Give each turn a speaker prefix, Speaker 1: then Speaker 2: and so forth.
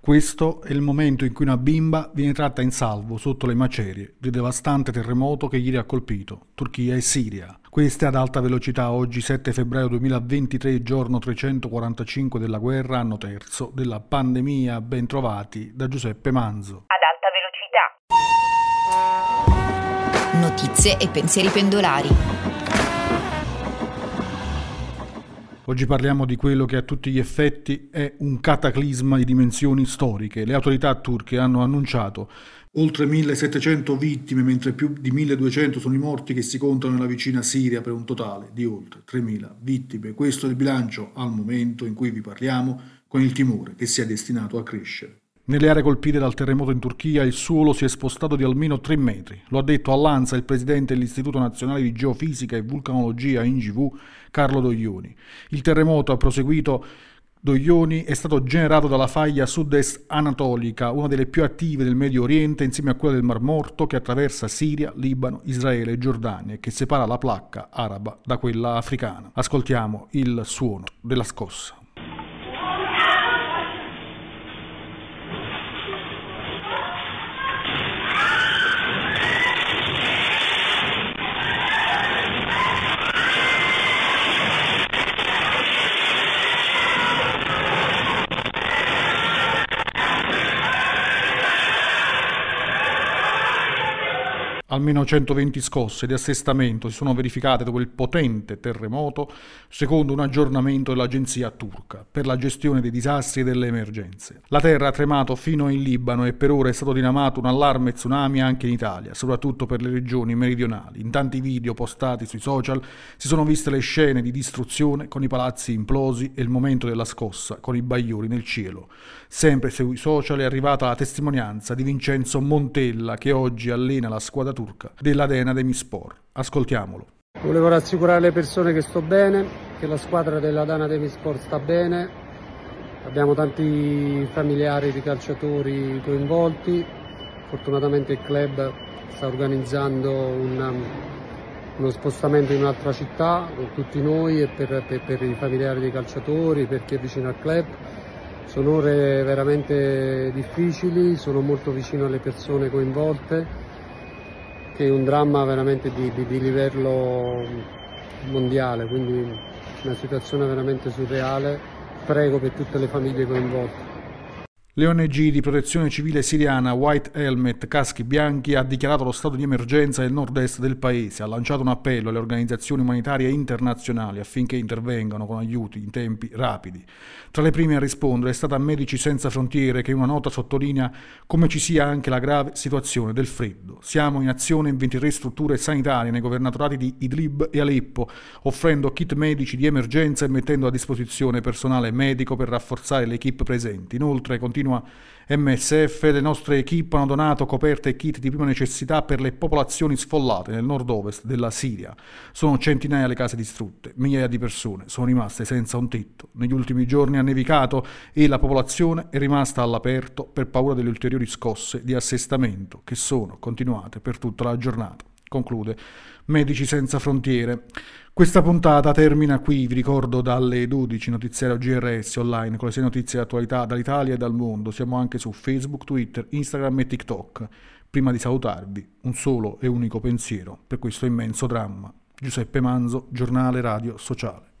Speaker 1: Questo è il momento in cui una bimba viene tratta in salvo sotto le macerie del devastante terremoto che ieri ha colpito Turchia e Siria. Queste ad alta velocità oggi 7 febbraio 2023, giorno 345 della guerra, anno terzo della pandemia, ben trovati da Giuseppe Manzo.
Speaker 2: Ad alta velocità. Notizie e pensieri pendolari.
Speaker 1: Oggi parliamo di quello che a tutti gli effetti è un cataclisma di dimensioni storiche. Le autorità turche hanno annunciato oltre 1700 vittime, mentre più di 1200 sono i morti che si contano nella vicina Siria per un totale di oltre 3000 vittime. Questo è il bilancio al momento in cui vi parliamo, con il timore che sia destinato a crescere. Nelle aree colpite dal terremoto in Turchia il suolo si è spostato di almeno 3 metri. Lo ha detto all'ANSA il presidente dell'Istituto Nazionale di Geofisica e Vulcanologia INGV, Carlo Doglioni. Il terremoto ha proseguito Doglioni è stato generato dalla faglia sud-est anatolica, una delle più attive del Medio Oriente, insieme a quella del Mar Morto, che attraversa Siria, Libano, Israele e Giordania e che separa la placca araba da quella africana. Ascoltiamo il suono della scossa. Almeno 120 scosse di assestamento si sono verificate dopo il potente terremoto, secondo un aggiornamento dell'agenzia turca per la gestione dei disastri e delle emergenze. La terra ha tremato fino in Libano e per ora è stato dinamato un allarme tsunami anche in Italia, soprattutto per le regioni meridionali. In tanti video postati sui social si sono viste le scene di distruzione con i palazzi implosi e il momento della scossa con i bagliori nel cielo. Sempre sui social è arrivata la testimonianza di Vincenzo Montella che oggi allena la squadra turca turca dell'Adena Demispor. Ascoltiamolo.
Speaker 3: Volevo rassicurare le persone che sto bene, che la squadra dell'Adana Demispor sta bene, abbiamo tanti familiari di calciatori coinvolti, fortunatamente il club sta organizzando un, uno spostamento in un'altra città con tutti noi e per, per, per i familiari dei calciatori, per chi è vicino al club. Sono ore veramente difficili, sono molto vicino alle persone coinvolte che è un dramma veramente di, di, di livello mondiale, quindi una situazione veramente surreale. Prego per tutte le famiglie coinvolte.
Speaker 1: L'ONG di protezione civile siriana White Helmet Caschi Bianchi ha dichiarato lo stato di emergenza nel nord-est del paese, ha lanciato un appello alle organizzazioni umanitarie internazionali affinché intervengano con aiuti in tempi rapidi. Tra le prime a rispondere è stata Medici Senza Frontiere che in una nota sottolinea come ci sia anche la grave situazione del freddo. Siamo in azione in 23 strutture sanitarie nei governatorati di Idlib e Aleppo, offrendo kit medici di emergenza e mettendo a disposizione personale medico per rafforzare le equip presenti. Inoltre continua continua MSF, le nostre equip hanno donato coperte e kit di prima necessità per le popolazioni sfollate nel nord-ovest della Siria. Sono centinaia le case distrutte, migliaia di persone sono rimaste senza un tetto. Negli ultimi giorni ha nevicato e la popolazione è rimasta all'aperto per paura delle ulteriori scosse di assestamento che sono continuate per tutta la giornata. Conclude Medici Senza Frontiere. Questa puntata termina qui, vi ricordo dalle 12 notiziario GRS online con le 6 notizie di attualità dall'Italia e dal mondo. Siamo anche su Facebook, Twitter, Instagram e TikTok. Prima di salutarvi, un solo e unico pensiero per questo immenso dramma. Giuseppe Manzo, giornale radio sociale.